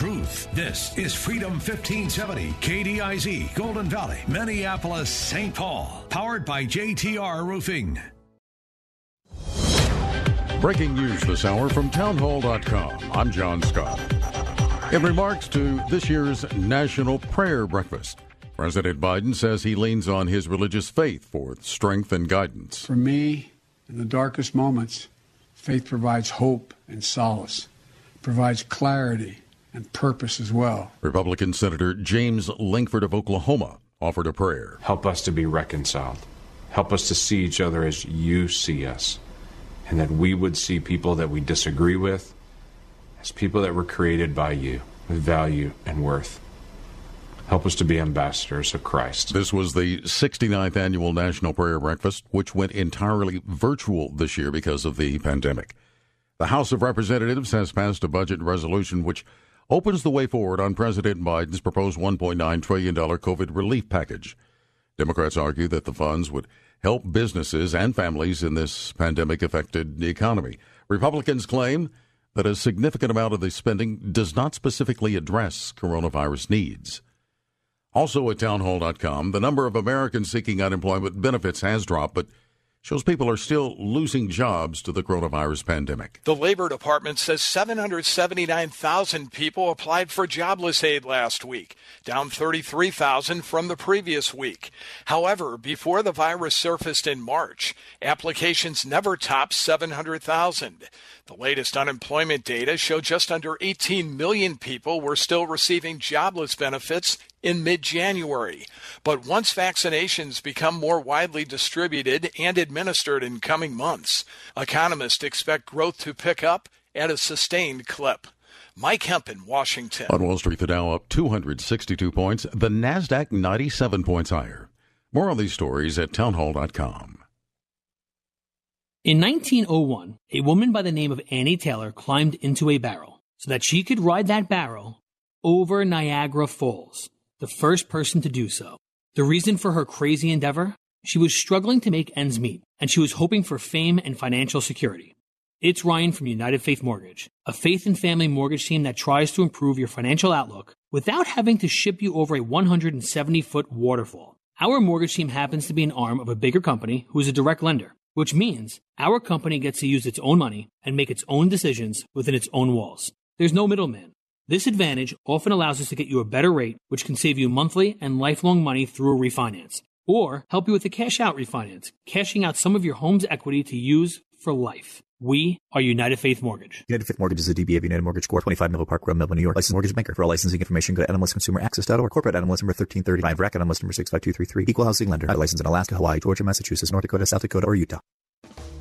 Truth. This is Freedom 1570, KDIZ, Golden Valley, Minneapolis, St. Paul. Powered by JTR Roofing. Breaking news this hour from townhall.com. I'm John Scott. In remarks to this year's National Prayer Breakfast, President Biden says he leans on his religious faith for strength and guidance. For me, in the darkest moments, faith provides hope and solace, provides clarity and purpose as well. Republican Senator James Lankford of Oklahoma offered a prayer. Help us to be reconciled. Help us to see each other as you see us. And that we would see people that we disagree with as people that were created by you with value and worth. Help us to be ambassadors of Christ. This was the 69th annual National Prayer Breakfast, which went entirely virtual this year because of the pandemic. The House of Representatives has passed a budget resolution which opens the way forward on President Biden's proposed $1.9 trillion COVID relief package. Democrats argue that the funds would help businesses and families in this pandemic affected economy. Republicans claim that a significant amount of the spending does not specifically address coronavirus needs. Also at townhall.com, the number of Americans seeking unemployment benefits has dropped, but shows people are still losing jobs to the coronavirus pandemic. The Labor Department says 779,000 people applied for jobless aid last week, down 33,000 from the previous week. However, before the virus surfaced in March, applications never topped 700,000. The latest unemployment data show just under 18 million people were still receiving jobless benefits in mid January. But once vaccinations become more widely distributed and administered in coming months, economists expect growth to pick up at a sustained clip. Mike Hempen, Washington. On Wall Street, the Dow up 262 points, the NASDAQ 97 points higher. More on these stories at townhall.com. In 1901, a woman by the name of Annie Taylor climbed into a barrel so that she could ride that barrel over Niagara Falls the first person to do so. The reason for her crazy endeavor? She was struggling to make ends meet, and she was hoping for fame and financial security. It's Ryan from United Faith Mortgage, a faith and family mortgage team that tries to improve your financial outlook without having to ship you over a 170 foot waterfall. Our mortgage team happens to be an arm of a bigger company who is a direct lender, which means our company gets to use its own money and make its own decisions within its own walls. There's no middleman. This advantage often allows us to get you a better rate, which can save you monthly and lifelong money through a refinance, or help you with a cash out refinance, cashing out some of your home's equity to use for life. We are United Faith Mortgage. United Faith Mortgage is a DBA of United Mortgage Corp. 25 Melville Park Road, Melville, New York. Licensed mortgage banker. For all licensing information, go to nmlsconsumeraccess.org. Corporate NMLS number 1335. RAC NMLS number 65233. Equal housing lender. Licensed in Alaska, Hawaii, Georgia, Massachusetts, North Dakota, South Dakota, or Utah.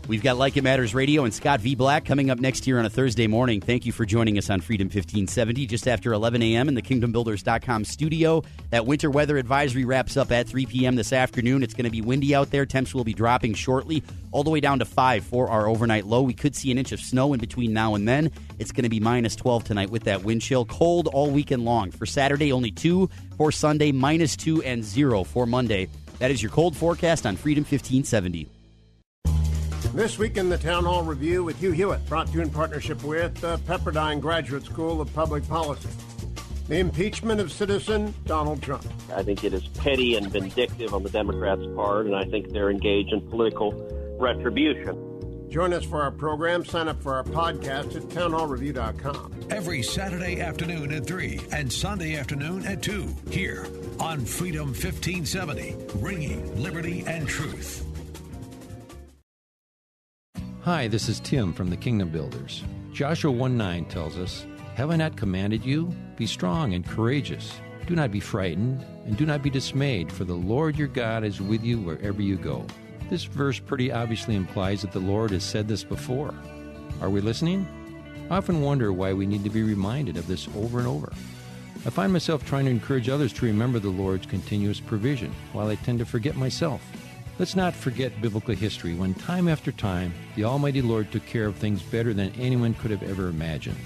We've got Like It Matters Radio and Scott V. Black coming up next year on a Thursday morning. Thank you for joining us on Freedom 1570 just after 11 a.m. in the KingdomBuilders.com studio. That winter weather advisory wraps up at 3 p.m. this afternoon. It's going to be windy out there. Temps will be dropping shortly, all the way down to 5 for our overnight low. We could see an inch of snow in between now and then. It's going to be minus 12 tonight with that wind chill. Cold all weekend long. For Saturday, only 2. For Sunday, minus 2 and 0 for Monday. That is your cold forecast on Freedom 1570. This week in the Town Hall Review with Hugh Hewitt, brought to you in partnership with the Pepperdine Graduate School of Public Policy. The impeachment of citizen Donald Trump. I think it is petty and vindictive on the Democrats' part, and I think they're engaged in political retribution. Join us for our program. Sign up for our podcast at townhallreview.com. Every Saturday afternoon at 3 and Sunday afternoon at 2 here on Freedom 1570, ringing liberty and truth. Hi, this is Tim from the Kingdom Builders. Joshua 1 9 tells us, Have I not commanded you? Be strong and courageous. Do not be frightened, and do not be dismayed, for the Lord your God is with you wherever you go. This verse pretty obviously implies that the Lord has said this before. Are we listening? I often wonder why we need to be reminded of this over and over. I find myself trying to encourage others to remember the Lord's continuous provision, while I tend to forget myself. Let's not forget biblical history when time after time the Almighty Lord took care of things better than anyone could have ever imagined.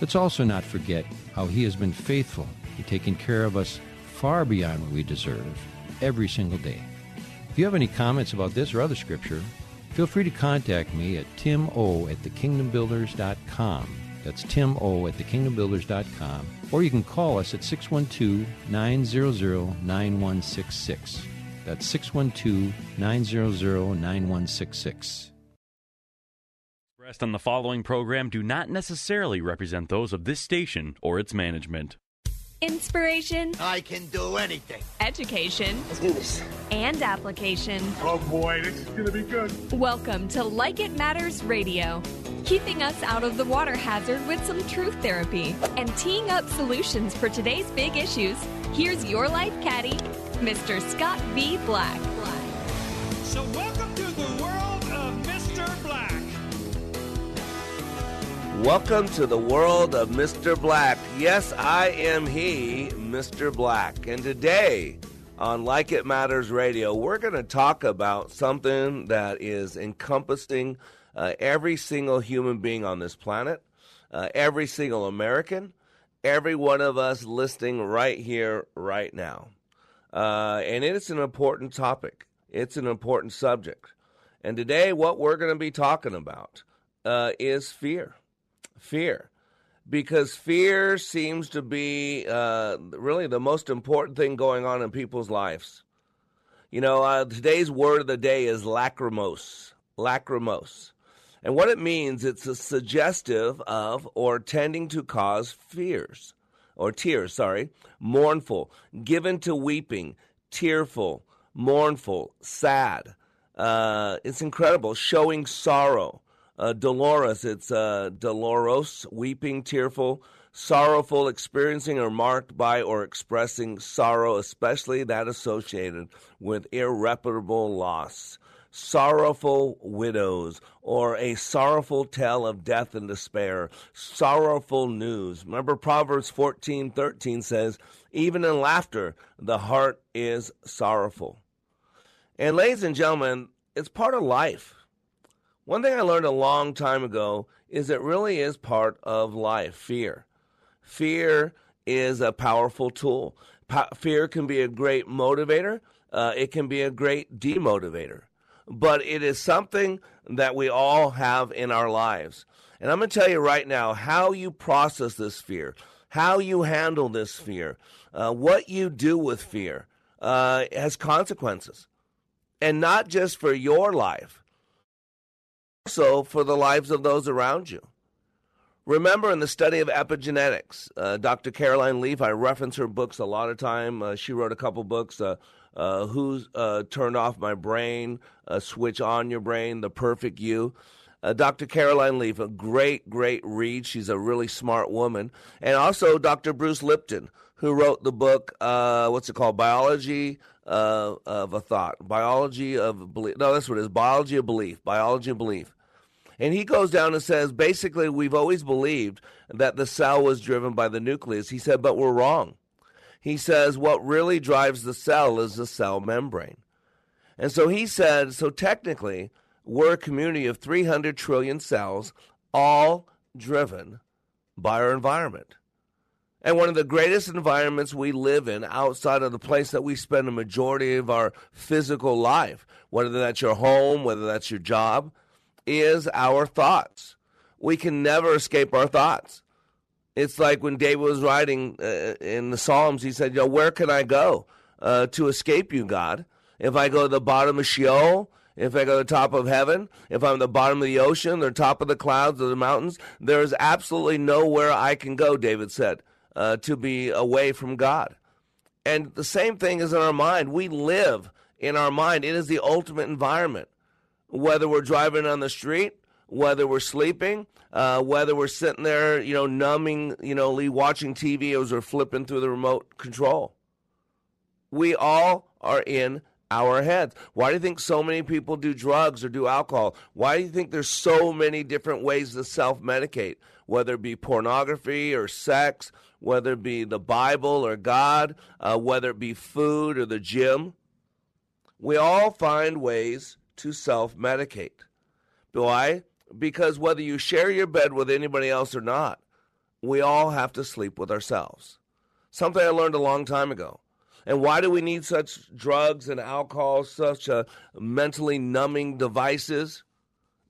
Let's also not forget how He has been faithful in taking care of us far beyond what we deserve every single day. If you have any comments about this or other scripture, feel free to contact me at timo at thekingdombuilders.com. That's timo at thekingdombuilders.com. Or you can call us at 612 900 9166. That's 612 900 9166. Expressed on the following program do not necessarily represent those of this station or its management. Inspiration. I can do anything. Education. Let's do this. And application. Oh boy, this is going to be good. Welcome to Like It Matters Radio, keeping us out of the water hazard with some truth therapy and teeing up solutions for today's big issues. Here's your life caddy, Mr. Scott V. Black. So, welcome to the world of Mr. Black. Welcome to the world of Mr. Black. Yes, I am he, Mr. Black. And today on Like It Matters Radio, we're going to talk about something that is encompassing uh, every single human being on this planet, uh, every single American, every one of us listening right here, right now. Uh, and it's an important topic, it's an important subject. And today, what we're going to be talking about uh, is fear fear because fear seems to be uh, really the most important thing going on in people's lives. You know, uh, today's word of the day is lachrymose. Lachrymose. And what it means, it's a suggestive of or tending to cause fears, or tears, sorry, mournful, given to weeping, tearful, mournful, sad. Uh, it's incredible, showing sorrow uh, Dolores, it's uh, Dolorous, weeping, tearful, sorrowful, experiencing or marked by or expressing sorrow, especially that associated with irreparable loss. Sorrowful widows, or a sorrowful tale of death and despair. Sorrowful news. Remember, Proverbs fourteen thirteen says, Even in laughter, the heart is sorrowful. And, ladies and gentlemen, it's part of life. One thing I learned a long time ago is it really is part of life fear. Fear is a powerful tool. Po- fear can be a great motivator, uh, it can be a great demotivator. But it is something that we all have in our lives. And I'm going to tell you right now how you process this fear, how you handle this fear, uh, what you do with fear uh, has consequences. And not just for your life also for the lives of those around you. Remember, in the study of epigenetics, uh, Dr. Caroline Leaf, I reference her books a lot of time. Uh, she wrote a couple books, uh, uh Who's uh, Turned Off My Brain, uh, Switch On Your Brain, The Perfect You. Dr. Caroline Leaf, a great, great read. She's a really smart woman. And also Dr. Bruce Lipton, who wrote the book, what's it called? Biology of a Thought. Biology of Belief. No, that's what it is. Biology of Belief. Biology of Belief. And he goes down and says, basically, we've always believed that the cell was driven by the nucleus. He said, but we're wrong. He says, what really drives the cell is the cell membrane. And so he said, so technically, we're a community of 300 trillion cells, all driven by our environment. And one of the greatest environments we live in outside of the place that we spend a majority of our physical life, whether that's your home, whether that's your job, is our thoughts. We can never escape our thoughts. It's like when David was writing uh, in the Psalms, he said, "You know, where can I go uh, to escape you, God? If I go to the bottom of Sheol, if I go to the top of heaven, if I'm the bottom of the ocean, or top of the clouds or the mountains, there is absolutely nowhere I can go." David said, uh, "to be away from God." And the same thing is in our mind. We live in our mind. It is the ultimate environment whether we're driving on the street, whether we're sleeping, uh, whether we're sitting there, you know, numbing, you know, watching TV we're flipping through the remote control. We all are in our heads. Why do you think so many people do drugs or do alcohol? Why do you think there's so many different ways to self medicate? whether it be pornography or sex, whether it be the Bible or God, uh, whether it be food or the gym. We all find ways to self medicate. Why? Because whether you share your bed with anybody else or not, we all have to sleep with ourselves. Something I learned a long time ago. And why do we need such drugs and alcohol, such mentally numbing devices?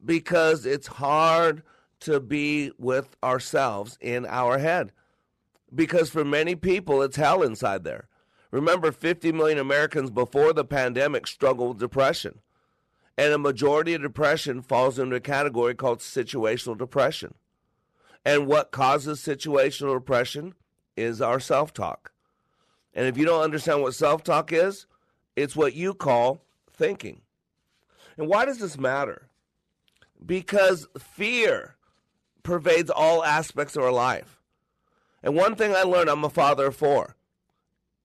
Because it's hard to be with ourselves in our head. Because for many people, it's hell inside there. Remember, 50 million Americans before the pandemic struggled with depression. And a majority of depression falls into a category called situational depression. And what causes situational depression is our self talk. And if you don't understand what self talk is, it's what you call thinking. And why does this matter? Because fear pervades all aspects of our life. And one thing I learned, I'm a father of four,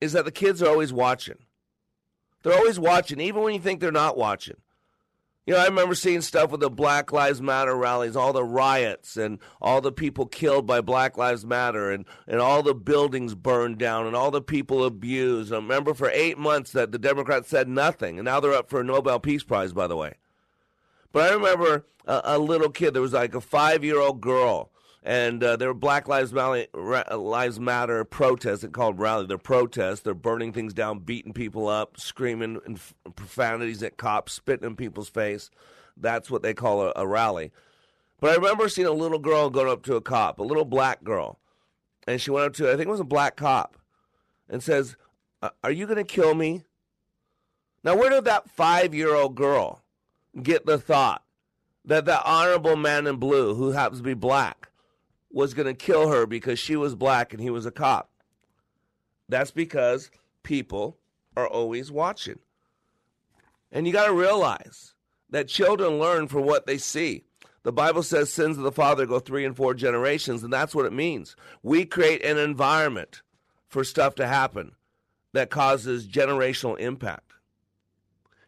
is that the kids are always watching. They're always watching, even when you think they're not watching. You know, I remember seeing stuff with the Black Lives Matter rallies, all the riots and all the people killed by Black Lives Matter and, and all the buildings burned down and all the people abused. I remember for eight months that the Democrats said nothing, and now they're up for a Nobel Peace Prize, by the way. But I remember a, a little kid, there was like a five year old girl and uh, there were Black Lives Matter, Lives Matter protests. It's called rally. They're protests. They're burning things down, beating people up, screaming profanities at cops, spitting in people's face. That's what they call a, a rally. But I remember seeing a little girl going up to a cop, a little black girl, and she went up to I think it was a black cop, and says, "Are you going to kill me?" Now, where did that five-year-old girl get the thought that that honorable man in blue, who happens to be black, was going to kill her because she was black and he was a cop. That's because people are always watching. And you got to realize that children learn from what they see. The Bible says sins of the father go three and four generations, and that's what it means. We create an environment for stuff to happen that causes generational impact.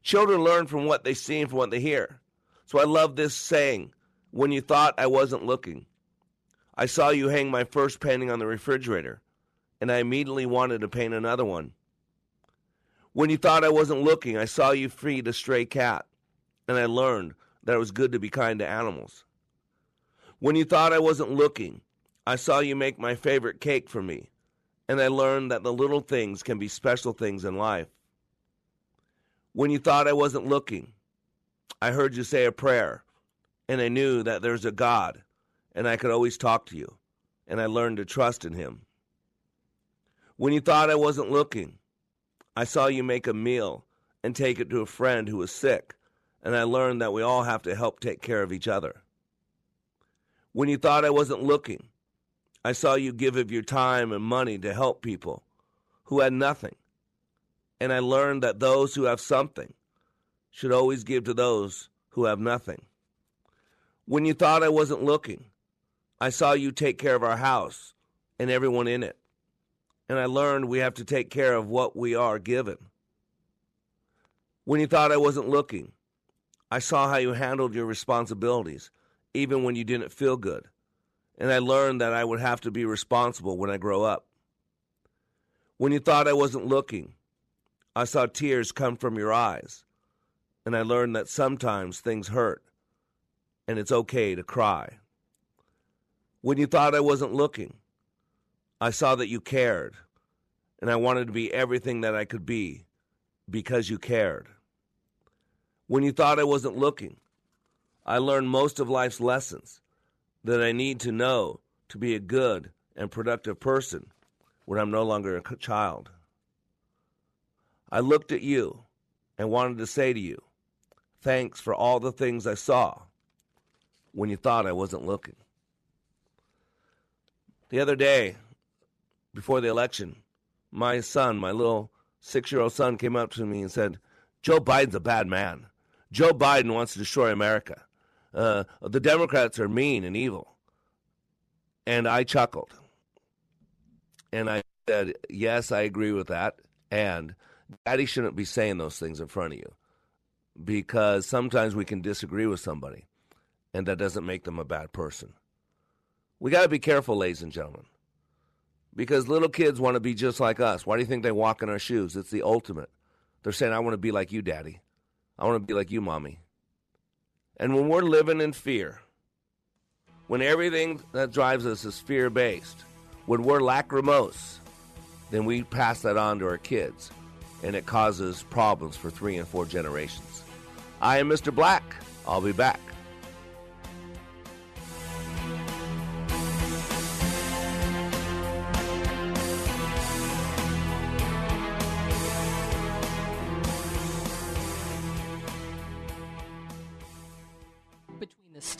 Children learn from what they see and from what they hear. So I love this saying when you thought I wasn't looking, I saw you hang my first painting on the refrigerator, and I immediately wanted to paint another one. When you thought I wasn't looking, I saw you feed a stray cat, and I learned that it was good to be kind to animals. When you thought I wasn't looking, I saw you make my favorite cake for me, and I learned that the little things can be special things in life. When you thought I wasn't looking, I heard you say a prayer, and I knew that there's a God and I could always talk to you, and I learned to trust in him. When you thought I wasn't looking, I saw you make a meal and take it to a friend who was sick, and I learned that we all have to help take care of each other. When you thought I wasn't looking, I saw you give of your time and money to help people who had nothing, and I learned that those who have something should always give to those who have nothing. When you thought I wasn't looking, I saw you take care of our house and everyone in it. And I learned we have to take care of what we are given. When you thought I wasn't looking, I saw how you handled your responsibilities, even when you didn't feel good. And I learned that I would have to be responsible when I grow up. When you thought I wasn't looking, I saw tears come from your eyes. And I learned that sometimes things hurt, and it's okay to cry. When you thought I wasn't looking, I saw that you cared, and I wanted to be everything that I could be because you cared. When you thought I wasn't looking, I learned most of life's lessons that I need to know to be a good and productive person when I'm no longer a child. I looked at you and wanted to say to you, thanks for all the things I saw when you thought I wasn't looking. The other day, before the election, my son, my little six year old son, came up to me and said, Joe Biden's a bad man. Joe Biden wants to destroy America. Uh, the Democrats are mean and evil. And I chuckled. And I said, Yes, I agree with that. And daddy shouldn't be saying those things in front of you because sometimes we can disagree with somebody, and that doesn't make them a bad person. We got to be careful, ladies and gentlemen, because little kids want to be just like us. Why do you think they walk in our shoes? It's the ultimate. They're saying, I want to be like you, daddy. I want to be like you, mommy. And when we're living in fear, when everything that drives us is fear based, when we're lachrymose, then we pass that on to our kids, and it causes problems for three and four generations. I am Mr. Black. I'll be back.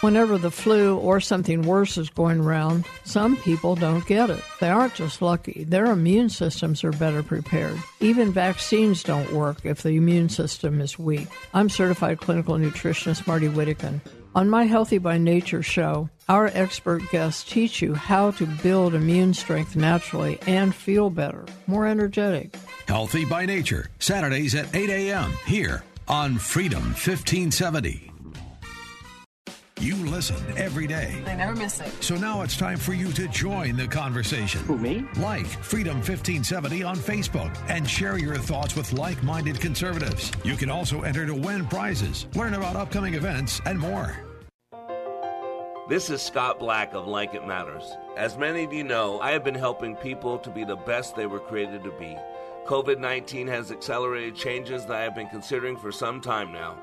Whenever the flu or something worse is going around, some people don't get it. They aren't just lucky, their immune systems are better prepared. Even vaccines don't work if the immune system is weak. I'm certified clinical nutritionist Marty Whittekin. On my Healthy by Nature show, our expert guests teach you how to build immune strength naturally and feel better, more energetic. Healthy by Nature, Saturdays at 8 a.m. here on Freedom 1570. You listen every day. I never miss it. So now it's time for you to join the conversation. Who, me? Like Freedom 1570 on Facebook and share your thoughts with like minded conservatives. You can also enter to win prizes, learn about upcoming events, and more. This is Scott Black of Like It Matters. As many of you know, I have been helping people to be the best they were created to be. COVID 19 has accelerated changes that I have been considering for some time now.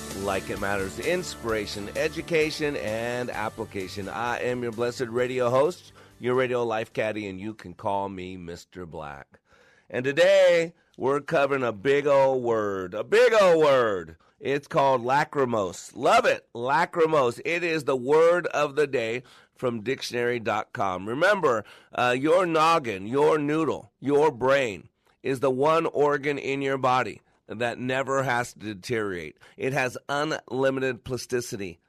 like it matters, inspiration, education, and application. I am your blessed radio host, your radio life caddy, and you can call me Mr. Black. And today we're covering a big old word, a big old word. It's called lachrymose. Love it, lachrymose. It is the word of the day from dictionary.com. Remember, uh, your noggin, your noodle, your brain is the one organ in your body that never has to deteriorate. It has unlimited plasticity.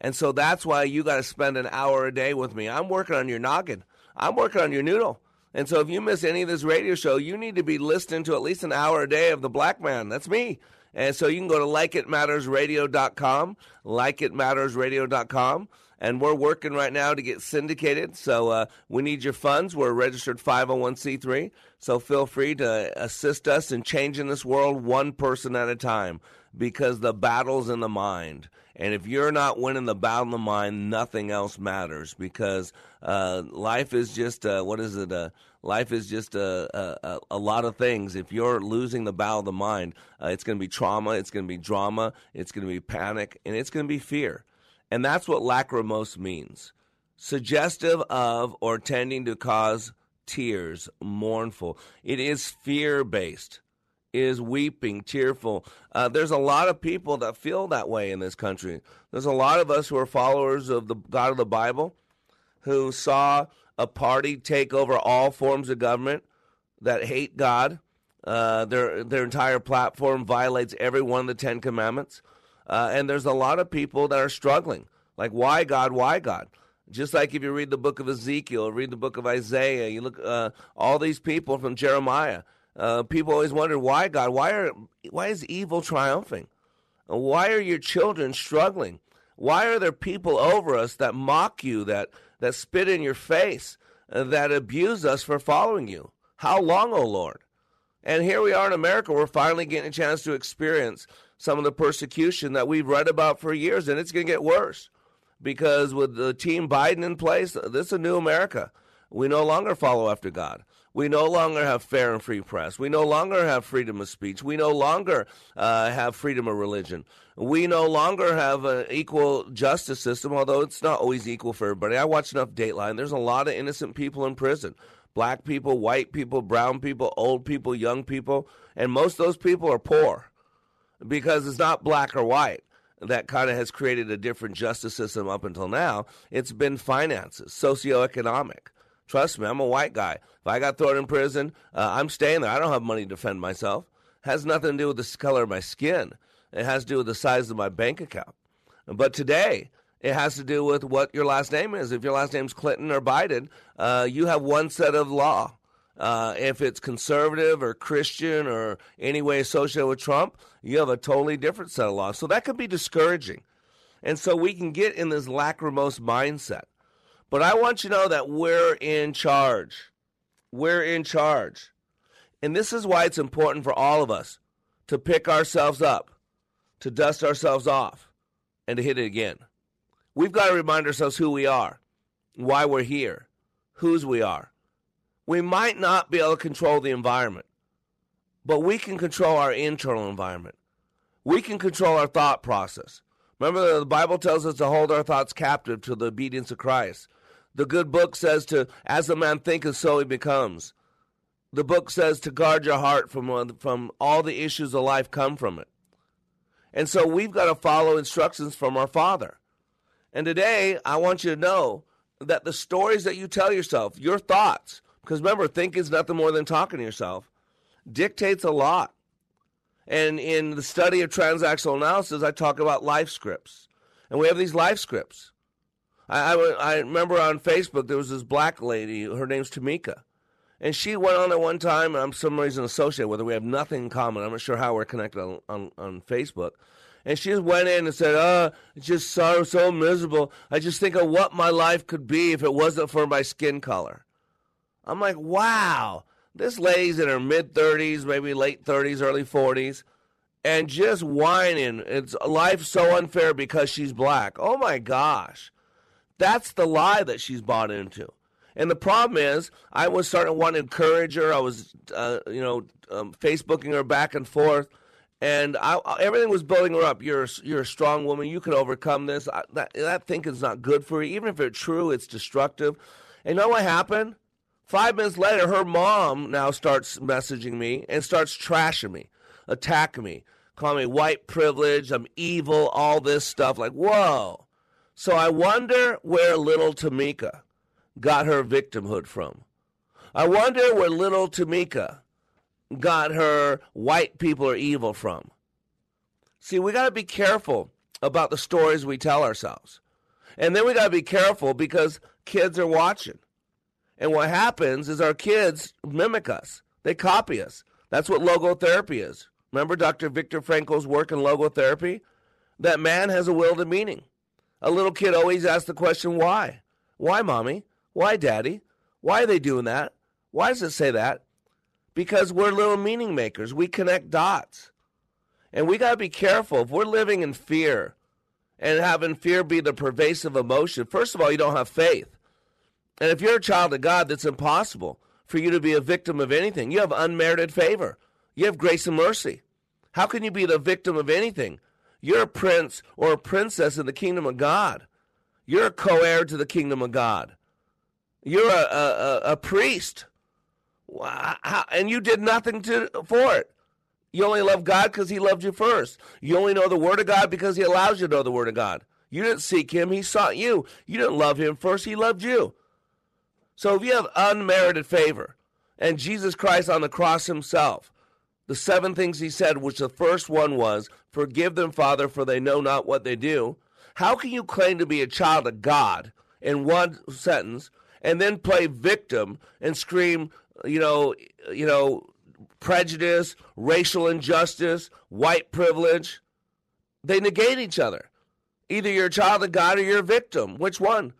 And so that's why you got to spend an hour a day with me. I'm working on your noggin. I'm working on your noodle. And so if you miss any of this radio show, you need to be listening to at least an hour a day of the black man. That's me. And so you can go to likeitmattersradio.com, likeitmattersradio.com and we're working right now to get syndicated. So uh, we need your funds. We're a registered 501c3. So feel free to assist us in changing this world one person at a time because the battle's in the mind. And if you're not winning the battle in the mind, nothing else matters because uh, life is just, uh, what is it? Uh, Life is just a, a, a lot of things. If you're losing the battle of the mind, uh, it's going to be trauma, it's going to be drama, it's going to be panic, and it's going to be fear. And that's what lachrymose means suggestive of or tending to cause tears, mournful. It is fear based, is weeping, tearful. Uh, there's a lot of people that feel that way in this country. There's a lot of us who are followers of the God of the Bible who saw a party take over all forms of government that hate God. Uh, their their entire platform violates every one of the Ten Commandments, uh, and there's a lot of people that are struggling. Like, why God? Why God? Just like if you read the book of Ezekiel, read the book of Isaiah, you look uh, all these people from Jeremiah. Uh, people always wonder why God, why are why is evil triumphing? Why are your children struggling? Why are there people over us that mock you, that that spit in your face, uh, that abuse us for following you? How long, O oh Lord? And here we are in America. We're finally getting a chance to experience some of the persecution that we've read about for years, and it's going to get worse because with the team Biden in place, this is a new America. We no longer follow after God. We no longer have fair and free press. We no longer have freedom of speech. We no longer uh, have freedom of religion. We no longer have an equal justice system, although it's not always equal for everybody. I watch enough Dateline. There's a lot of innocent people in prison black people, white people, brown people, old people, young people. And most of those people are poor because it's not black or white that kind of has created a different justice system up until now. It's been finances, socioeconomic. Trust me, I'm a white guy. If I got thrown in prison, uh, I'm staying there. I don't have money to defend myself. It has nothing to do with the color of my skin. It has to do with the size of my bank account. But today, it has to do with what your last name is. If your last name's Clinton or Biden, uh, you have one set of law. Uh, if it's conservative or Christian or any way associated with Trump, you have a totally different set of laws. So that could be discouraging. And so we can get in this lachrymose mindset. But I want you to know that we're in charge. We're in charge. And this is why it's important for all of us to pick ourselves up, to dust ourselves off, and to hit it again. We've got to remind ourselves who we are, why we're here, whose we are we might not be able to control the environment, but we can control our internal environment. We can control our thought process. Remember, the Bible tells us to hold our thoughts captive to the obedience of Christ. The good book says to, as a man thinketh, so he becomes. The book says to guard your heart from, uh, from all the issues of life come from it. And so we've got to follow instructions from our Father. And today, I want you to know that the stories that you tell yourself, your thoughts, because remember, thinking is nothing more than talking to yourself, dictates a lot. And in the study of transactional analysis, I talk about life scripts. And we have these life scripts. I, I, I remember on Facebook, there was this black lady, her name's Tamika. And she went on at one time, and I'm some reason associated with her. We have nothing in common. I'm not sure how we're connected on, on, on Facebook. And she just went in and said, Oh, just so, so miserable. I just think of what my life could be if it wasn't for my skin color. I'm like, wow, this lady's in her mid 30s, maybe late 30s, early 40s, and just whining. It's life's so unfair because she's black. Oh my gosh. That's the lie that she's bought into. And the problem is, I was starting to want to encourage her. I was, uh, you know, um, Facebooking her back and forth, and I, everything was building her up. You're you're a strong woman. You can overcome this. I, that that thinking's not good for you. Even if it's true, it's destructive. And you know what happened? Five minutes later, her mom now starts messaging me and starts trashing me, attacking me, calling me white privilege, I'm evil, all this stuff. Like, whoa. So I wonder where little Tamika got her victimhood from. I wonder where little Tamika got her white people are evil from. See, we got to be careful about the stories we tell ourselves. And then we got to be careful because kids are watching. And what happens is our kids mimic us, they copy us. That's what logotherapy is. Remember Dr. Viktor Frankl's work in logotherapy? That man has a will to meaning. A little kid always asks the question, why? Why, mommy? Why, daddy? Why are they doing that? Why does it say that? Because we're little meaning makers. We connect dots. And we got to be careful. If we're living in fear and having fear be the pervasive emotion, first of all, you don't have faith. And if you're a child of God, that's impossible for you to be a victim of anything. You have unmerited favor, you have grace and mercy. How can you be the victim of anything? You're a prince or a princess in the kingdom of God. You're a co heir to the kingdom of God. You're a, a, a priest. And you did nothing to, for it. You only love God because He loved you first. You only know the Word of God because He allows you to know the Word of God. You didn't seek Him, He sought you. You didn't love Him first, He loved you. So if you have unmerited favor, and Jesus Christ on the cross Himself, the seven things He said, which the first one was, Forgive them, Father, for they know not what they do. How can you claim to be a child of God in one sentence and then play victim and scream, you know, you know, prejudice, racial injustice, white privilege. They negate each other. Either you're a child of God or you're a victim. Which one?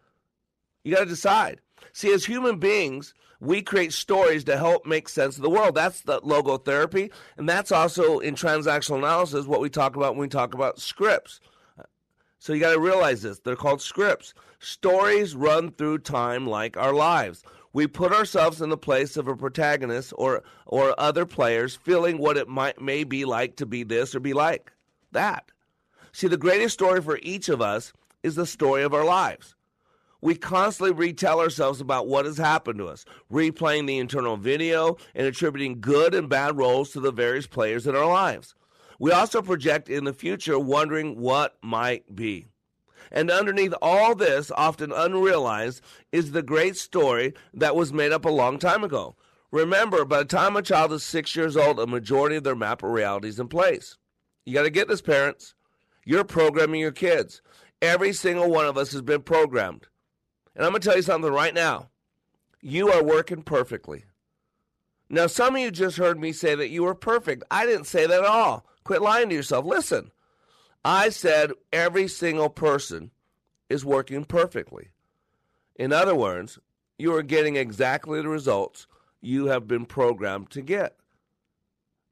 You got to decide. See, as human beings, we create stories to help make sense of the world. That's the logotherapy, and that's also in transactional analysis what we talk about when we talk about scripts. So you got to realize this. They're called scripts. Stories run through time like our lives. We put ourselves in the place of a protagonist or or other players, feeling what it might may be like to be this or be like that. See, the greatest story for each of us is the story of our lives. We constantly retell ourselves about what has happened to us, replaying the internal video and attributing good and bad roles to the various players in our lives. We also project in the future, wondering what might be. And underneath all this, often unrealized, is the great story that was made up a long time ago. Remember, by the time a child is six years old, a majority of their map of reality is in place. You got to get this, parents. You're programming your kids. Every single one of us has been programmed. And I'm going to tell you something right now. You are working perfectly. Now, some of you just heard me say that you were perfect. I didn't say that at all. Quit lying to yourself. Listen, I said every single person is working perfectly. In other words, you are getting exactly the results you have been programmed to get.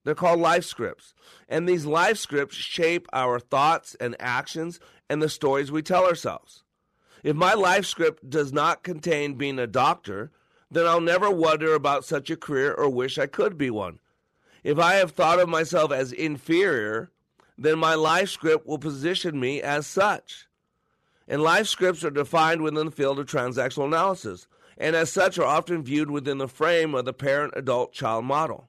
They're called life scripts. And these life scripts shape our thoughts and actions and the stories we tell ourselves. If my life script does not contain being a doctor, then I'll never wonder about such a career or wish I could be one. If I have thought of myself as inferior, then my life script will position me as such. And life scripts are defined within the field of transactional analysis, and as such are often viewed within the frame of the parent adult child model.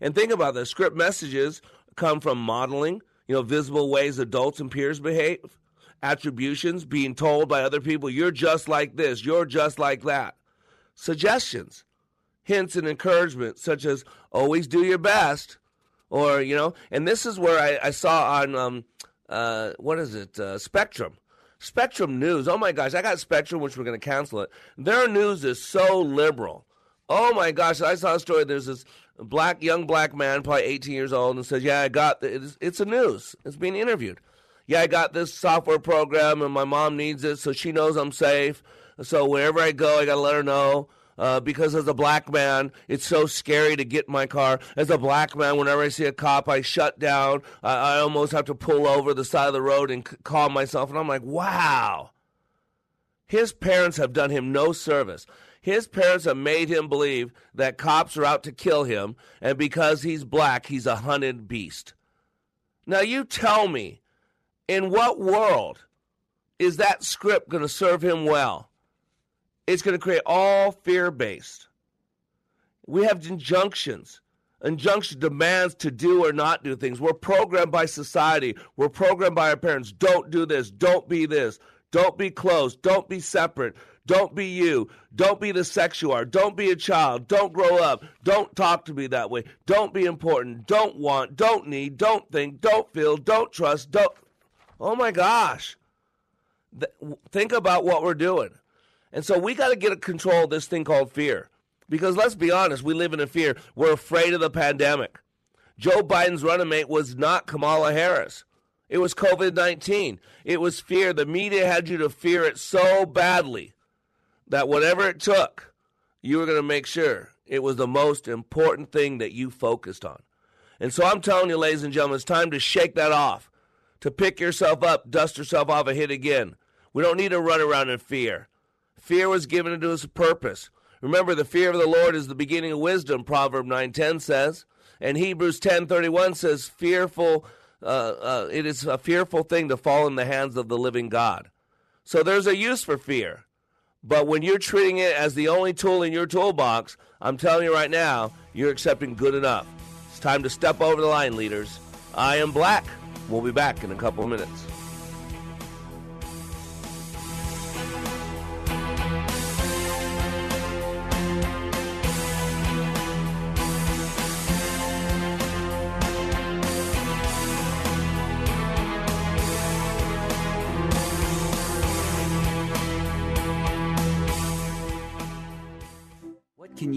And think about this script messages come from modeling, you know, visible ways adults and peers behave, attributions, being told by other people, you're just like this, you're just like that, suggestions, hints, and encouragement, such as always do your best, or you know and this is where i, I saw on um, uh, what is it uh, spectrum. Spectrum news. Oh my gosh i got spectrum which we're going to cancel it. Their news is so liberal. Oh my gosh i saw a story there's this black young black man probably 18 years old and says yeah i got it's, it's a news. It's being interviewed. Yeah i got this software program and my mom needs it so she knows i'm safe. So wherever i go i got to let her know uh, because as a black man, it's so scary to get my car. As a black man, whenever I see a cop, I shut down. I, I almost have to pull over the side of the road and c- calm myself. And I'm like, wow. His parents have done him no service. His parents have made him believe that cops are out to kill him, and because he's black, he's a hunted beast. Now, you tell me, in what world is that script going to serve him well? It's going to create all fear based. We have injunctions. Injunction demands to do or not do things. We're programmed by society. We're programmed by our parents. Don't do this. Don't be this. Don't be close. Don't be separate. Don't be you. Don't be the sex you are. Don't be a child. Don't grow up. Don't talk to me that way. Don't be important. Don't want. Don't need. Don't think. Don't feel. Don't trust. Don't. Oh my gosh. Think about what we're doing. And so we got to get a control of this thing called fear. Because let's be honest, we live in a fear. We're afraid of the pandemic. Joe Biden's running mate was not Kamala Harris. It was COVID 19. It was fear. The media had you to fear it so badly that whatever it took, you were going to make sure it was the most important thing that you focused on. And so I'm telling you, ladies and gentlemen, it's time to shake that off, to pick yourself up, dust yourself off, and hit again. We don't need to run around in fear. Fear was given to us a purpose. Remember, the fear of the Lord is the beginning of wisdom, Proverb 9.10 says. And Hebrews 10.31 says, fearful, uh, uh, it is a fearful thing to fall in the hands of the living God. So there's a use for fear. But when you're treating it as the only tool in your toolbox, I'm telling you right now, you're accepting good enough. It's time to step over the line, leaders. I am Black. We'll be back in a couple of minutes.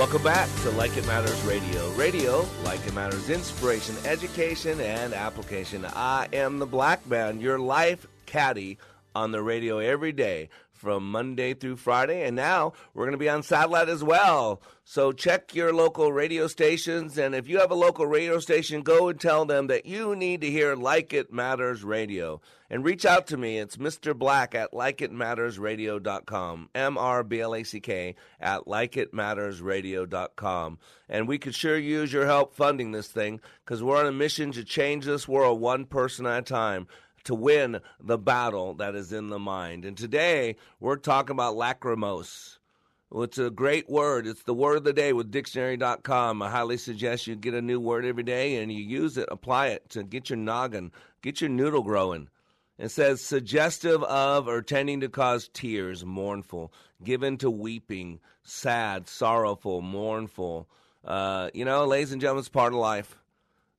Welcome back to Like It Matters Radio. Radio, like it matters, inspiration, education, and application. I am the Black Man, your life caddy on the radio every day from Monday through Friday. And now we're going to be on satellite as well. So check your local radio stations. And if you have a local radio station, go and tell them that you need to hear Like It Matters Radio. And reach out to me. It's Mr. Black at likeitmattersradio.com. M R B L A C K at likeitmattersradio.com. And we could sure use your help funding this thing because we're on a mission to change this world one person at a time to win the battle that is in the mind. And today we're talking about lachrymose. Well, it's a great word. It's the word of the day with dictionary.com. I highly suggest you get a new word every day and you use it, apply it to get your noggin, get your noodle growing. It says suggestive of or tending to cause tears, mournful, given to weeping, sad, sorrowful, mournful. Uh, you know, ladies and gentlemen, it's part of life.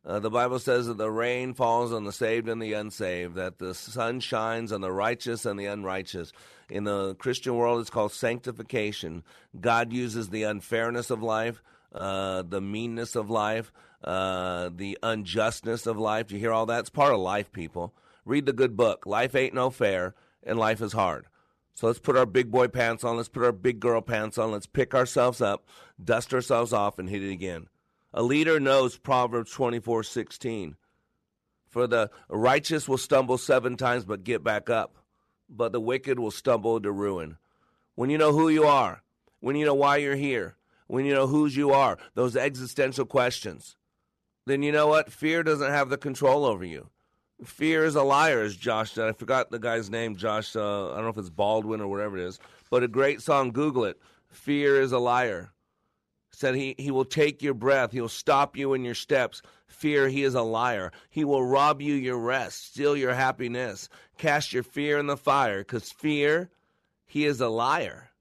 Uh, the Bible says that the rain falls on the saved and the unsaved, that the sun shines on the righteous and the unrighteous. In the Christian world, it's called sanctification. God uses the unfairness of life, uh, the meanness of life, uh, the unjustness of life. You hear all that? It's part of life, people. Read the good book. Life ain't no fair, and life is hard. So let's put our big boy pants on. Let's put our big girl pants on. Let's pick ourselves up, dust ourselves off, and hit it again. A leader knows Proverbs 24 16. For the righteous will stumble seven times but get back up, but the wicked will stumble to ruin. When you know who you are, when you know why you're here, when you know whose you are, those existential questions, then you know what? Fear doesn't have the control over you. Fear is a liar, as Josh said. I forgot the guy's name, Josh. Uh, I don't know if it's Baldwin or whatever it is, but a great song. Google it. Fear is a liar said he, he will take your breath. He'll stop you in your steps. Fear, he is a liar. He will rob you your rest, steal your happiness, cast your fear in the fire, because fear, he is a liar.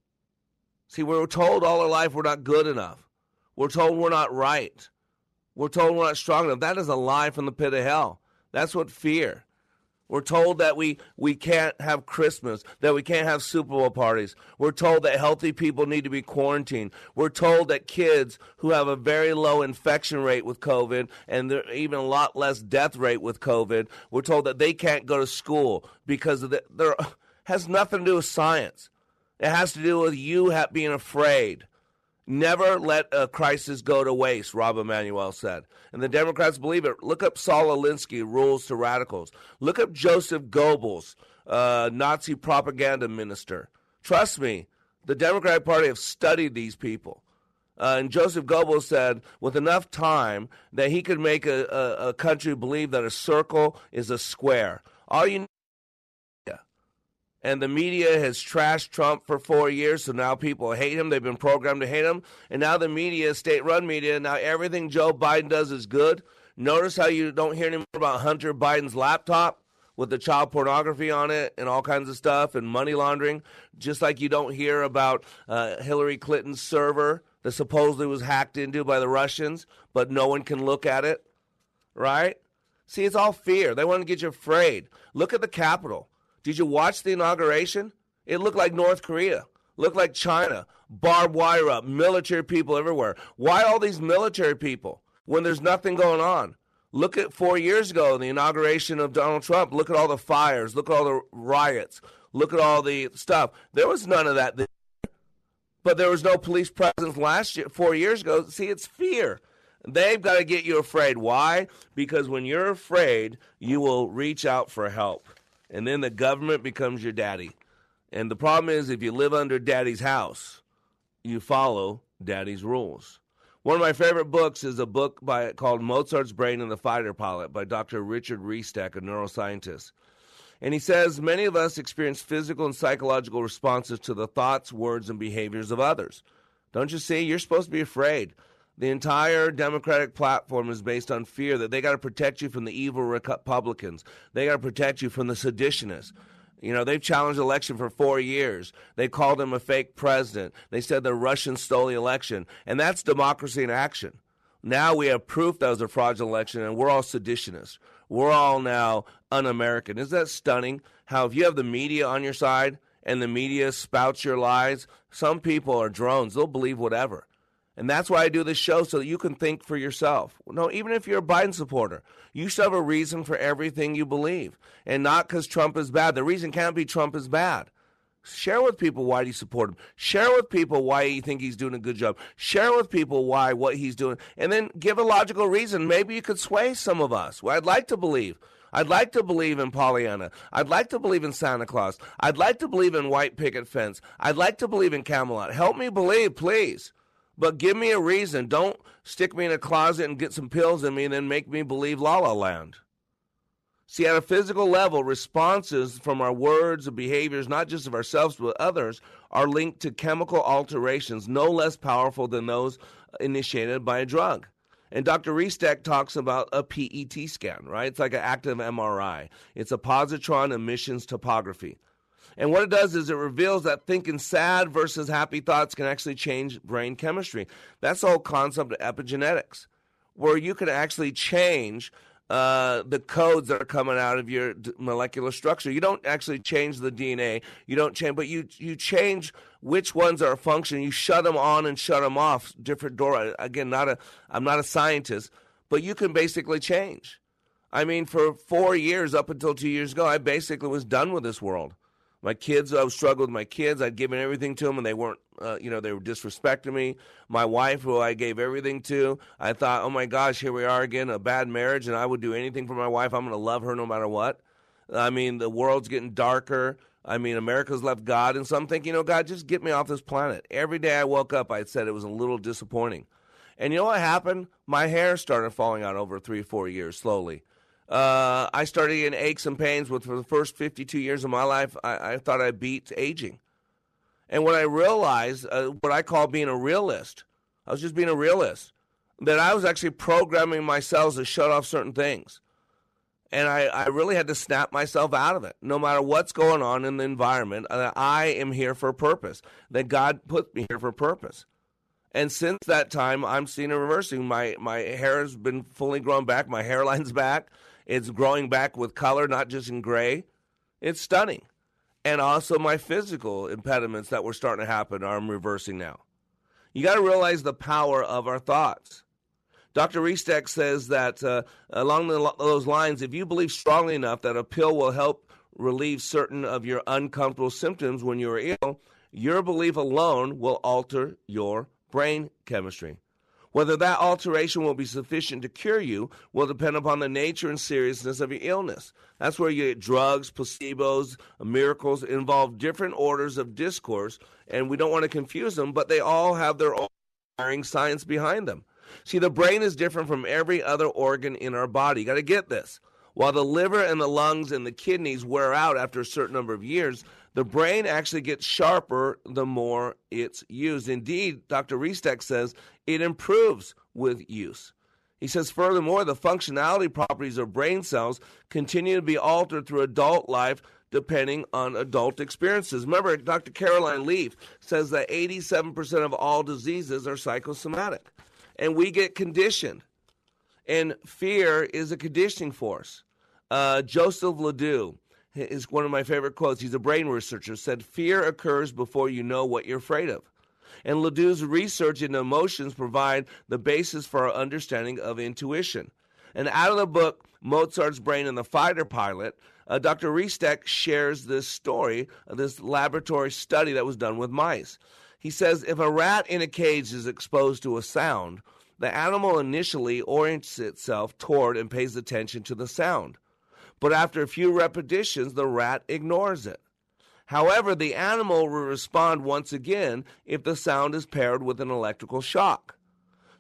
See, we're told all our life we're not good enough. We're told we're not right. We're told we're not strong enough. That is a lie from the pit of hell. That's what fear. We're told that we, we can't have Christmas, that we can't have Super Bowl parties. We're told that healthy people need to be quarantined. We're told that kids who have a very low infection rate with COVID and even a lot less death rate with COVID, we're told that they can't go to school because of the, there has nothing to do with science. It has to do with you being afraid. Never let a crisis go to waste, Rahm Emanuel said. And the Democrats believe it. Look up Saul Alinsky, Rules to Radicals. Look up Joseph Goebbels, uh, Nazi propaganda minister. Trust me, the Democratic Party have studied these people. Uh, and Joseph Goebbels said, with enough time, that he could make a, a, a country believe that a circle is a square. All you and the media has trashed Trump for four years, so now people hate him. They've been programmed to hate him. And now the media, state run media, now everything Joe Biden does is good. Notice how you don't hear anymore about Hunter Biden's laptop with the child pornography on it and all kinds of stuff and money laundering, just like you don't hear about uh, Hillary Clinton's server that supposedly was hacked into by the Russians, but no one can look at it, right? See, it's all fear. They want to get you afraid. Look at the Capitol. Did you watch the inauguration? It looked like North Korea, looked like China, barbed wire up, military people everywhere. Why all these military people when there's nothing going on? Look at four years ago, the inauguration of Donald Trump. Look at all the fires. Look at all the riots. Look at all the stuff. There was none of that. But there was no police presence last year, four years ago. See, it's fear. They've got to get you afraid. Why? Because when you're afraid, you will reach out for help and then the government becomes your daddy. And the problem is, if you live under daddy's house, you follow daddy's rules. One of my favorite books is a book by called Mozart's Brain and the Fighter Pilot by Dr. Richard Restak, a neuroscientist. And he says many of us experience physical and psychological responses to the thoughts, words, and behaviors of others. Don't you see? You're supposed to be afraid. The entire Democratic platform is based on fear that they got to protect you from the evil Republicans. They got to protect you from the seditionists. You know, they've challenged the election for four years. They called him a fake president. They said the Russians stole the election. And that's democracy in action. Now we have proof that was a fraudulent election, and we're all seditionists. We're all now un American. Isn't that stunning? How if you have the media on your side and the media spouts your lies, some people are drones. They'll believe whatever. And that's why I do this show so that you can think for yourself. No, even if you're a Biden supporter, you should have a reason for everything you believe. And not because Trump is bad. The reason can't be Trump is bad. Share with people why you support him. Share with people why you think he's doing a good job. Share with people why what he's doing. And then give a logical reason. Maybe you could sway some of us. Well, I'd like to believe. I'd like to believe in Pollyanna. I'd like to believe in Santa Claus. I'd like to believe in white picket fence. I'd like to believe in Camelot. Help me believe, please. But give me a reason. Don't stick me in a closet and get some pills in me and then make me believe La La Land. See, at a physical level, responses from our words and behaviors, not just of ourselves but others, are linked to chemical alterations no less powerful than those initiated by a drug. And Dr. Restak talks about a PET scan, right? It's like an active MRI. It's a positron emissions topography. And what it does is it reveals that thinking sad versus happy thoughts can actually change brain chemistry. That's the whole concept of epigenetics. where you can actually change uh, the codes that are coming out of your molecular structure. You don't actually change the DNA. You don't change, but you you change which ones are functioning. You shut them on and shut them off. Different door. Again, not a. I'm not a scientist, but you can basically change. I mean, for four years up until two years ago, I basically was done with this world. My kids, I was struggling with my kids. I'd given everything to them, and they weren't, uh, you know, they were disrespecting me. My wife, who I gave everything to, I thought, oh my gosh, here we are again, a bad marriage, and I would do anything for my wife. I'm going to love her no matter what. I mean, the world's getting darker. I mean, America's left God, and so I'm thinking, you know, God, just get me off this planet. Every day I woke up, I said it was a little disappointing. And you know what happened? My hair started falling out over three, four years slowly. Uh, I started getting aches and pains with for the first 52 years of my life. I, I thought I beat aging. And when I realized uh, what I call being a realist, I was just being a realist, that I was actually programming my cells to shut off certain things. And I, I really had to snap myself out of it. No matter what's going on in the environment, uh, I am here for a purpose, that God put me here for a purpose. And since that time, I'm seeing a reversing. My, my hair has been fully grown back, my hairline's back. It's growing back with color, not just in gray. It's stunning. And also, my physical impediments that were starting to happen are reversing now. You got to realize the power of our thoughts. Dr. Restak says that uh, along the, those lines, if you believe strongly enough that a pill will help relieve certain of your uncomfortable symptoms when you're ill, your belief alone will alter your brain chemistry. Whether that alteration will be sufficient to cure you will depend upon the nature and seriousness of your illness. That's where you get drugs, placebos, miracles involve different orders of discourse, and we don't want to confuse them, but they all have their own science behind them. See, the brain is different from every other organ in our body. You got to get this. While the liver and the lungs and the kidneys wear out after a certain number of years, the brain actually gets sharper the more it's used. Indeed, Dr. Restak says it improves with use. He says, furthermore, the functionality properties of brain cells continue to be altered through adult life depending on adult experiences. Remember, Dr. Caroline Leaf says that 87% of all diseases are psychosomatic, and we get conditioned. And fear is a conditioning force. Uh, Joseph Ledoux is one of my favorite quotes. He's a brain researcher. Said, "Fear occurs before you know what you're afraid of." And Ledoux's research into emotions provide the basis for our understanding of intuition. And out of the book Mozart's Brain and the Fighter Pilot, uh, Dr. Restak shares this story of this laboratory study that was done with mice. He says if a rat in a cage is exposed to a sound, the animal initially orients itself toward and pays attention to the sound but after a few repetitions, the rat ignores it. However, the animal will respond once again if the sound is paired with an electrical shock.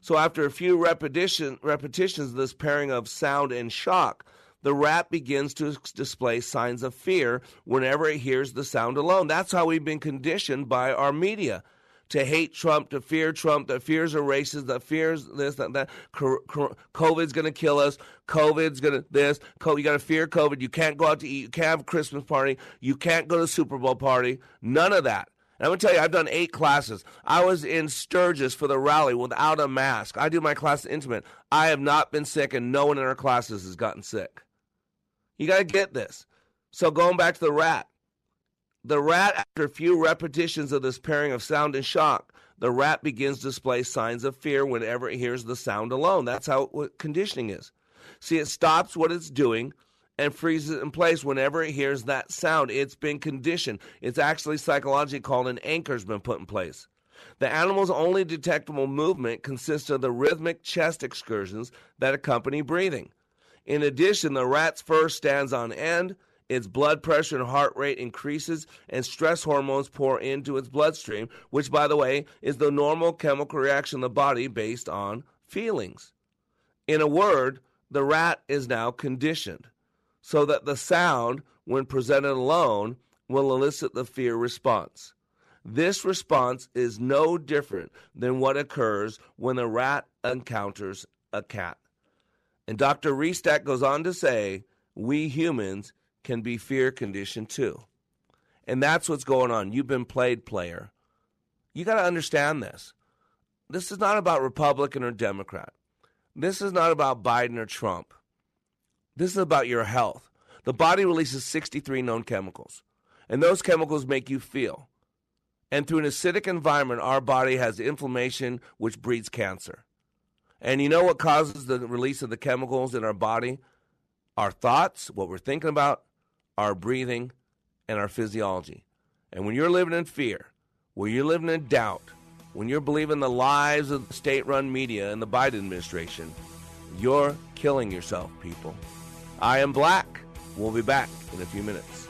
So, after a few repetition, repetitions of this pairing of sound and shock, the rat begins to display signs of fear whenever it hears the sound alone. That's how we've been conditioned by our media to hate Trump, to fear Trump, that fears are racist, that fears this, that, that. COVID's going to kill us. COVID's going to this. You got to fear COVID. You can't go out to eat. You can't have a Christmas party. You can't go to Super Bowl party. None of that. And I'm going to tell you, I've done eight classes. I was in Sturgis for the rally without a mask. I do my class intimate. I have not been sick, and no one in our classes has gotten sick. You got to get this. So going back to the rat, the rat, after a few repetitions of this pairing of sound and shock, the rat begins to display signs of fear whenever it hears the sound alone. That's how conditioning is. See, it stops what it's doing and freezes in place whenever it hears that sound. It's been conditioned. It's actually psychologically called an anchor's been put in place. The animal's only detectable movement consists of the rhythmic chest excursions that accompany breathing. In addition, the rat's fur stands on end, its blood pressure and heart rate increases, and stress hormones pour into its bloodstream, which, by the way, is the normal chemical reaction in the body based on feelings. In a word, the rat is now conditioned so that the sound, when presented alone, will elicit the fear response. This response is no different than what occurs when a rat encounters a cat. And Dr. Restak goes on to say, we humans can be fear conditioned too. And that's what's going on. You've been played player. You got to understand this. This is not about Republican or Democrat. This is not about Biden or Trump. This is about your health. The body releases 63 known chemicals, and those chemicals make you feel. And through an acidic environment, our body has inflammation, which breeds cancer. And you know what causes the release of the chemicals in our body? Our thoughts, what we're thinking about, our breathing, and our physiology. And when you're living in fear, when you're living in doubt, when you're believing the lies of state run media and the Biden administration, you're killing yourself, people. I am black. We'll be back in a few minutes.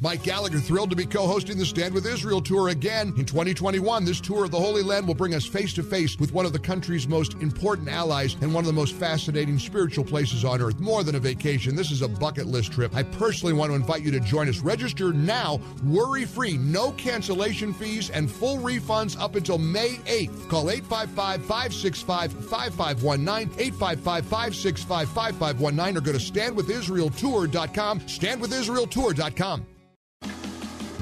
Mike Gallagher thrilled to be co-hosting the Stand with Israel tour again in 2021. This tour of the Holy Land will bring us face to face with one of the country's most important allies and one of the most fascinating spiritual places on earth. More than a vacation, this is a bucket list trip. I personally want to invite you to join us. Register now, worry-free, no cancellation fees and full refunds up until May 8th. Call 855-565-5519, 855-565-5519 or go to standwithisraeltour.com, standwithisraeltour.com.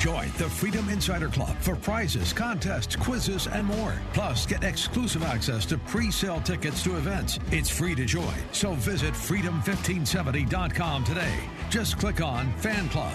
Join the Freedom Insider Club for prizes, contests, quizzes, and more. Plus, get exclusive access to pre sale tickets to events. It's free to join, so visit freedom1570.com today. Just click on Fan Club.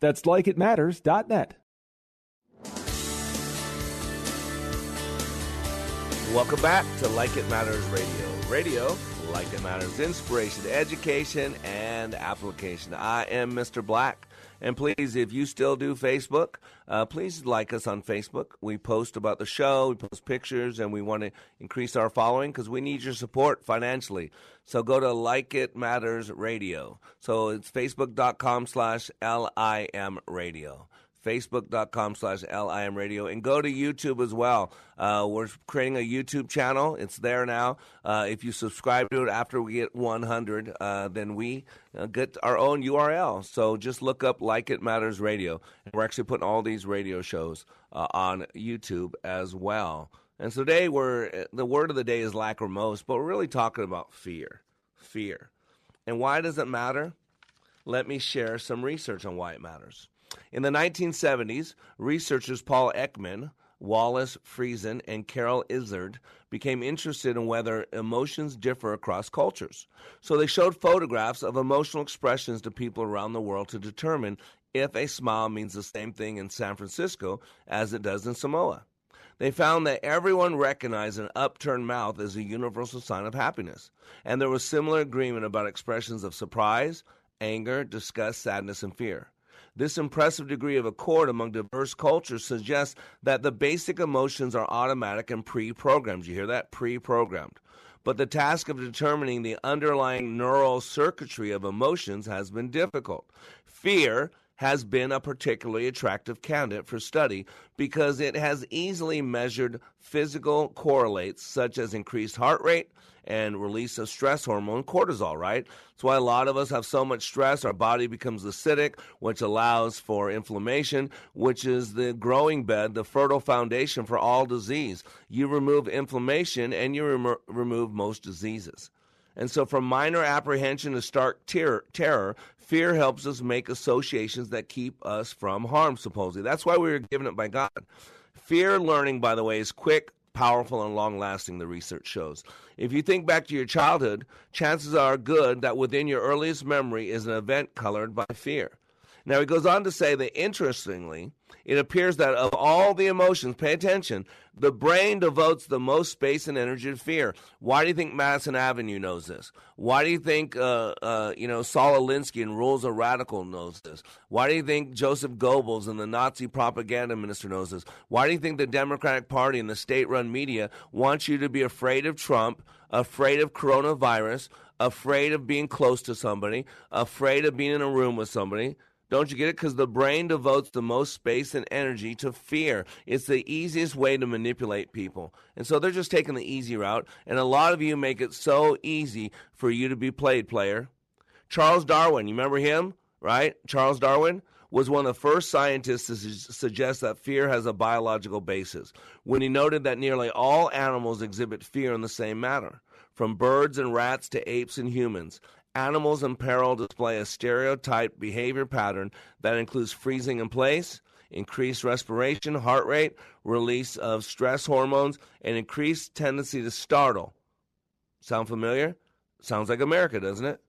That's likeitmatters.net. Welcome back to Like It Matters Radio. Radio, like it matters, inspiration, education, and application. I am Mr. Black. And please, if you still do Facebook, uh, please like us on Facebook. We post about the show, we post pictures, and we want to increase our following because we need your support financially. So go to Like It Matters Radio. So it's facebook.com slash L-I-M radio facebook.com slash lim radio and go to youtube as well. Uh, we're creating a youtube channel. It's there now. Uh, if you subscribe to it after we get 100 uh, then we uh, get our own url so just look up like it matters radio. And we're actually putting all these radio shows uh, on youtube as well. And so today we're the word of the day is lachrymose but we're really talking about fear. Fear. And why does it matter? Let me share some research on why it matters in the 1970s, researchers Paul Ekman, Wallace Friesen, and Carol Izard became interested in whether emotions differ across cultures. So they showed photographs of emotional expressions to people around the world to determine if a smile means the same thing in San Francisco as it does in Samoa. They found that everyone recognized an upturned mouth as a universal sign of happiness, and there was similar agreement about expressions of surprise, anger, disgust, sadness, and fear. This impressive degree of accord among diverse cultures suggests that the basic emotions are automatic and pre programmed. You hear that? Pre programmed. But the task of determining the underlying neural circuitry of emotions has been difficult. Fear has been a particularly attractive candidate for study because it has easily measured physical correlates such as increased heart rate and release of stress hormone cortisol, right? That's why a lot of us have so much stress, our body becomes acidic, which allows for inflammation, which is the growing bed, the fertile foundation for all disease. You remove inflammation and you remo- remove most diseases. And so, from minor apprehension to stark ter- terror, fear helps us make associations that keep us from harm, supposedly. That's why we were given it by God. Fear learning, by the way, is quick, powerful, and long lasting, the research shows. If you think back to your childhood, chances are good that within your earliest memory is an event colored by fear. Now, he goes on to say that interestingly, it appears that of all the emotions, pay attention, the brain devotes the most space and energy to fear. Why do you think Madison Avenue knows this? Why do you think, uh, uh, you know, Saul Alinsky and Rules of Radical knows this? Why do you think Joseph Goebbels and the Nazi propaganda minister knows this? Why do you think the Democratic Party and the state-run media want you to be afraid of Trump, afraid of coronavirus, afraid of being close to somebody, afraid of being in a room with somebody? Don't you get it? Because the brain devotes the most space and energy to fear. It's the easiest way to manipulate people. And so they're just taking the easy route. And a lot of you make it so easy for you to be played, player. Charles Darwin, you remember him, right? Charles Darwin was one of the first scientists to su- suggest that fear has a biological basis when he noted that nearly all animals exhibit fear in the same manner, from birds and rats to apes and humans. Animals in peril display a stereotyped behavior pattern that includes freezing in place, increased respiration, heart rate, release of stress hormones, and increased tendency to startle. Sound familiar? Sounds like America, doesn't it?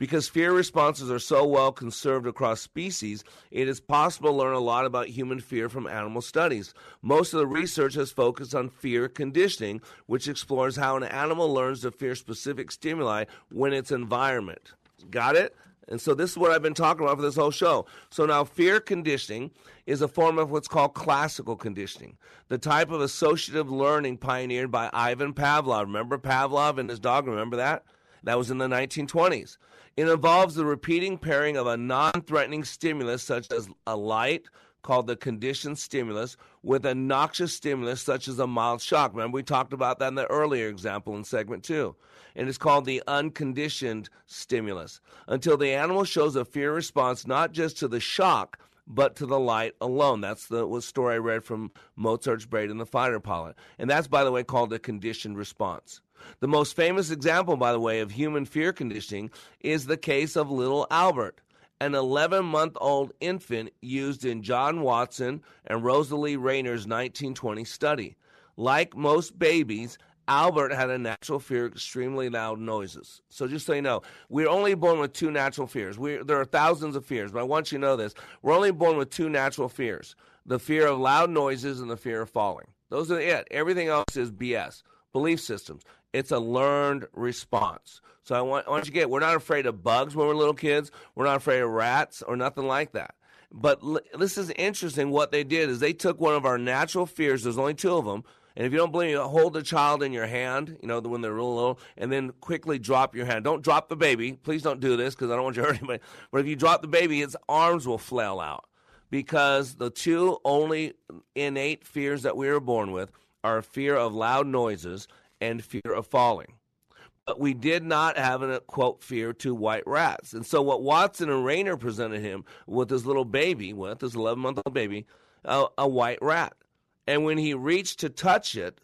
Because fear responses are so well conserved across species, it is possible to learn a lot about human fear from animal studies. Most of the research has focused on fear conditioning, which explores how an animal learns to fear specific stimuli when its environment. Got it? And so this is what I've been talking about for this whole show. So now fear conditioning is a form of what's called classical conditioning, the type of associative learning pioneered by Ivan Pavlov. Remember Pavlov and his dog? Remember that? That was in the 1920s. It involves the repeating pairing of a non threatening stimulus, such as a light, called the conditioned stimulus, with a noxious stimulus, such as a mild shock. Remember, we talked about that in the earlier example in segment two. And it's called the unconditioned stimulus, until the animal shows a fear response not just to the shock, but to the light alone. That's the story I read from Mozart's Brain and the Fighter Pilot. And that's, by the way, called a conditioned response. The most famous example, by the way, of human fear conditioning is the case of little Albert, an 11 month old infant used in John Watson and Rosalie Rayner's 1920 study. Like most babies, Albert had a natural fear of extremely loud noises. So just so you know, we're only born with two natural fears. we there are thousands of fears, but I want you to know this. We're only born with two natural fears the fear of loud noises and the fear of falling. Those are it. Everything else is BS. Belief systems. It's a learned response. So I want, I want you to get, we're not afraid of bugs when we're little kids. We're not afraid of rats or nothing like that. But l- this is interesting. What they did is they took one of our natural fears. There's only two of them. And if you don't believe me, hold the child in your hand, you know, when they're real little, and then quickly drop your hand. Don't drop the baby. Please don't do this because I don't want you to hurt anybody. But if you drop the baby, its arms will flail out because the two only innate fears that we are born with are fear of loud noises and fear of falling. But we did not have a quote fear to white rats. And so what Watson and Rayner presented him with his little baby, with his 11 month old baby, a white rat. And when he reached to touch it,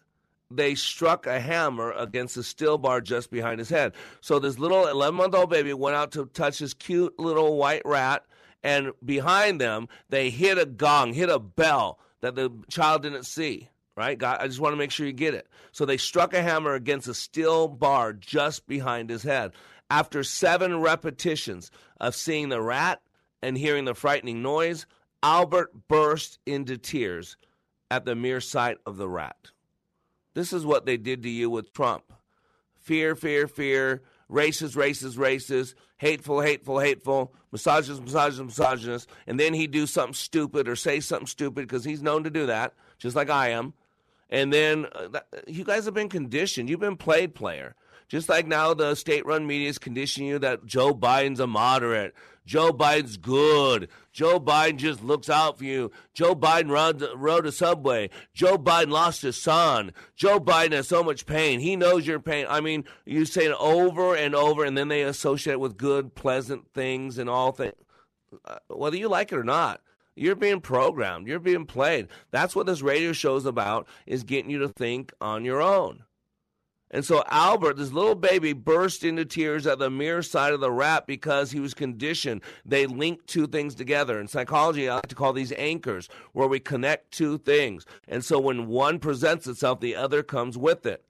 they struck a hammer against the steel bar just behind his head. So this little 11 month old baby went out to touch his cute little white rat, and behind them, they hit a gong, hit a bell that the child didn't see right? God, I just want to make sure you get it. So they struck a hammer against a steel bar just behind his head. After seven repetitions of seeing the rat and hearing the frightening noise, Albert burst into tears at the mere sight of the rat. This is what they did to you with Trump fear, fear, fear, racist, racist, racist, hateful, hateful, hateful, misogynist, misogynist, misogynist, and then he'd do something stupid or say something stupid because he's known to do that, just like I am. And then uh, you guys have been conditioned. You've been played player. Just like now the state run media is conditioning you that Joe Biden's a moderate. Joe Biden's good. Joe Biden just looks out for you. Joe Biden rode, rode a subway. Joe Biden lost his son. Joe Biden has so much pain. He knows your pain. I mean, you say it over and over, and then they associate it with good, pleasant things and all things. Uh, whether you like it or not, you're being programmed. You're being played. That's what this radio show is about, is getting you to think on your own. And so Albert, this little baby, burst into tears at the mere sight of the rat because he was conditioned. They link two things together. In psychology, I like to call these anchors, where we connect two things. And so when one presents itself, the other comes with it.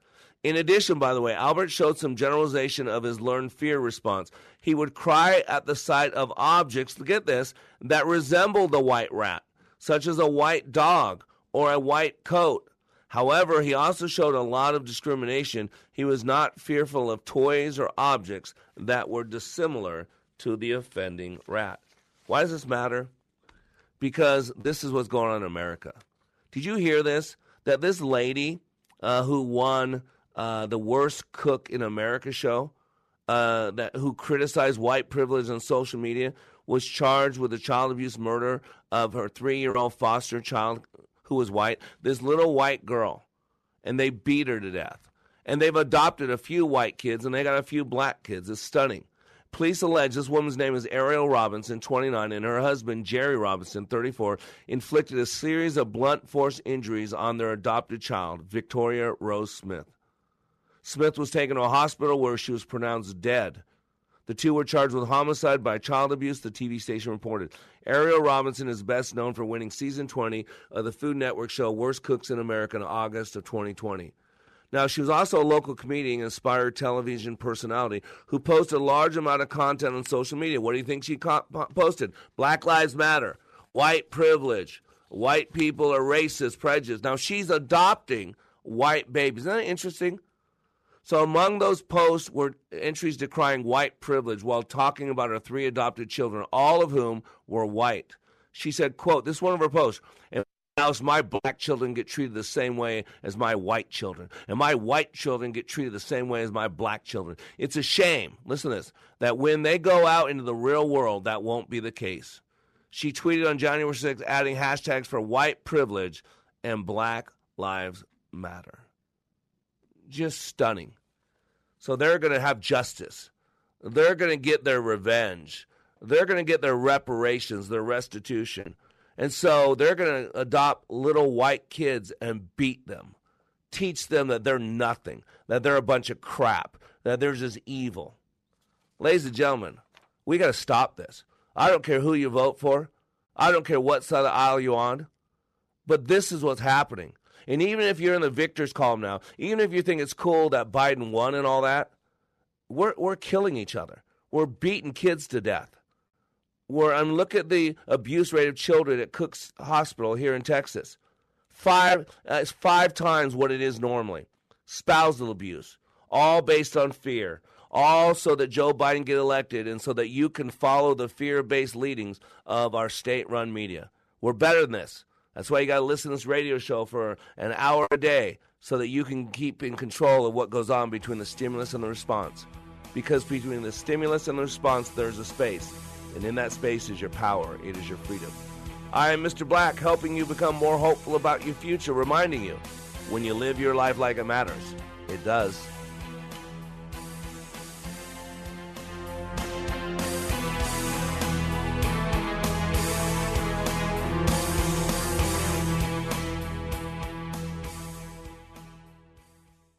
In addition, by the way, Albert showed some generalization of his learned fear response. He would cry at the sight of objects, get this, that resembled the white rat, such as a white dog or a white coat However, he also showed a lot of discrimination. He was not fearful of toys or objects that were dissimilar to the offending rat. Why does this matter? Because this is what's going on in America. Did you hear this? That this lady uh, who won uh, the worst cook in America show, uh, that who criticized white privilege on social media, was charged with the child abuse murder of her three-year-old foster child who was white, this little white girl, and they beat her to death. And they've adopted a few white kids and they got a few black kids. It's stunning. Police allege this woman's name is Ariel Robinson, 29, and her husband, Jerry Robinson, 34, inflicted a series of blunt force injuries on their adopted child, Victoria Rose Smith. Smith was taken to a hospital where she was pronounced dead. The two were charged with homicide by child abuse, the TV station reported. Ariel Robinson is best known for winning season 20 of the Food Network show Worst Cooks in America in August of 2020. Now, she was also a local comedian, and inspired television personality who posted a large amount of content on social media. What do you think she co- posted? Black Lives Matter, white privilege, white people are racist, prejudice. Now, she's adopting white babies. Isn't that interesting? So among those posts were entries decrying white privilege while talking about her three adopted children, all of whom were white. She said, quote, this is one of her posts. And else my black children get treated the same way as my white children. And my white children get treated the same way as my black children. It's a shame, listen to this, that when they go out into the real world, that won't be the case. She tweeted on January 6th, adding hashtags for white privilege and Black Lives Matter just stunning. So they're going to have justice. They're going to get their revenge. They're going to get their reparations, their restitution. And so they're going to adopt little white kids and beat them, teach them that they're nothing, that they're a bunch of crap, that they're just evil. Ladies and gentlemen, we got to stop this. I don't care who you vote for. I don't care what side of the aisle you're on. But this is what's happening. And even if you're in the victor's column now, even if you think it's cool that Biden won and all that, we're, we're killing each other. We're beating kids to death. We're, and look at the abuse rate of children at Cook's Hospital here in Texas. Five, uh, it's five times what it is normally. Spousal abuse, all based on fear, all so that Joe Biden get elected and so that you can follow the fear-based leadings of our state-run media. We're better than this. That's why you got to listen to this radio show for an hour a day so that you can keep in control of what goes on between the stimulus and the response. Because between the stimulus and the response, there's a space. And in that space is your power, it is your freedom. I am Mr. Black, helping you become more hopeful about your future, reminding you when you live your life like it matters, it does.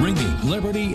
Ringing Liberty